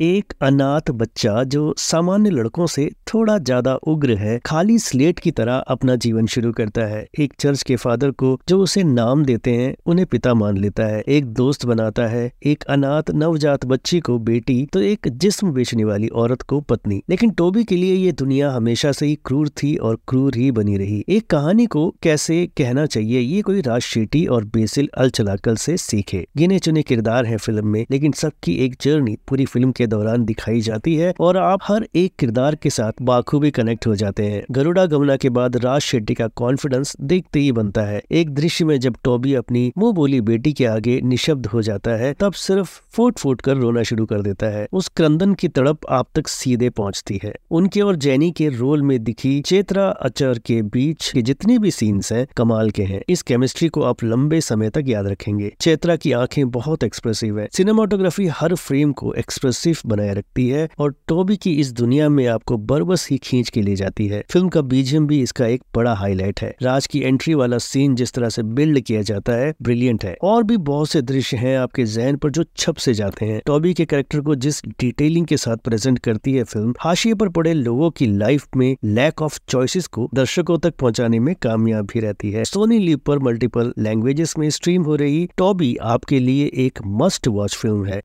एक अनाथ बच्चा जो सामान्य लड़कों से थोड़ा ज़्यादा उग्र है, खाली स्लेट की तरह अपना जीवन शुरू करता है। एक चर्च के फादर को जो उसे नाम देते हैं, उन्हें पिता मान लेता है। एक दोस्त बनाता है, एक अनाथ नवजात बच्ची को बेटी तो एक जिस्म बेचने वाली औरत को पत्नी। लेकिन टोबी के लिए ये दुनिया हमेशा से ही क्रूर थी और क्रूर ही बनी रही। एक कहानी को कैसे कहना चाहिए, ये कोई राज और बेसिल अल चलाकल से सीखे। गिने चुने किरदार है फ़िल्म में, लेकिन सबकी एक जर्नी पूरी फ़िल्म के दौरान दिखाई जाती है और आप हर एक किरदार के साथ बाखूबी कनेक्ट हो जाते हैं। गरुड़ा गमना के बाद राज शेट्टी का कॉन्फिडेंस देखते ही बनता है। एक दृश्य में जब टॉबी अपनी मुँह बोली बेटी के आगे निशब्द हो जाता है, तब सिर्फ़ फूट फूट कर रोना शुरू कर देता है। उस क्रंदन की तड़प आप तक सीधे पहुँचती है। उनके और जैनी के रोल में दिखी चेत्रा अचर के बीच के जितने भी सीन्स हैं, कमाल के हैं। इस केमिस्ट्री को आप लंबे समय तक याद रखेंगे। चेत्रा की आँखें बहुत एक्सप्रेसिव है। सिनेमाटोग्राफी हर फ्रेम को एक्सप्रेसिव बनाए रखती है और टोबी की इस दुनिया में आपको बरबस ही खींच के ले जाती है। फ़िल्म का बीजियम भी इसका एक बड़ा हाईलाइट है। राज की एंट्री वाला सीन जिस तरह से बिल्ड किया जाता है, ब्रिलियंट है। और भी बहुत से दृश्य हैं आपके जहन पर जो छप से जाते हैं। टॉबी के कैरेक्टर को जिस डिटेलिंग के साथ प्रेजेंट करती है फ़िल्म, हाशिए पर पड़े लोगों की लाइफ में लैक ऑफ़ चॉइसेस को दर्शकों तक पहुँचाने में कामयाब भी रहती है। सोनी लीप पर मल्टीपल लैंग्वेजेस में स्ट्रीम हो रही टॉबी आपके लिए एक मस्ट वॉच फ़िल्म है।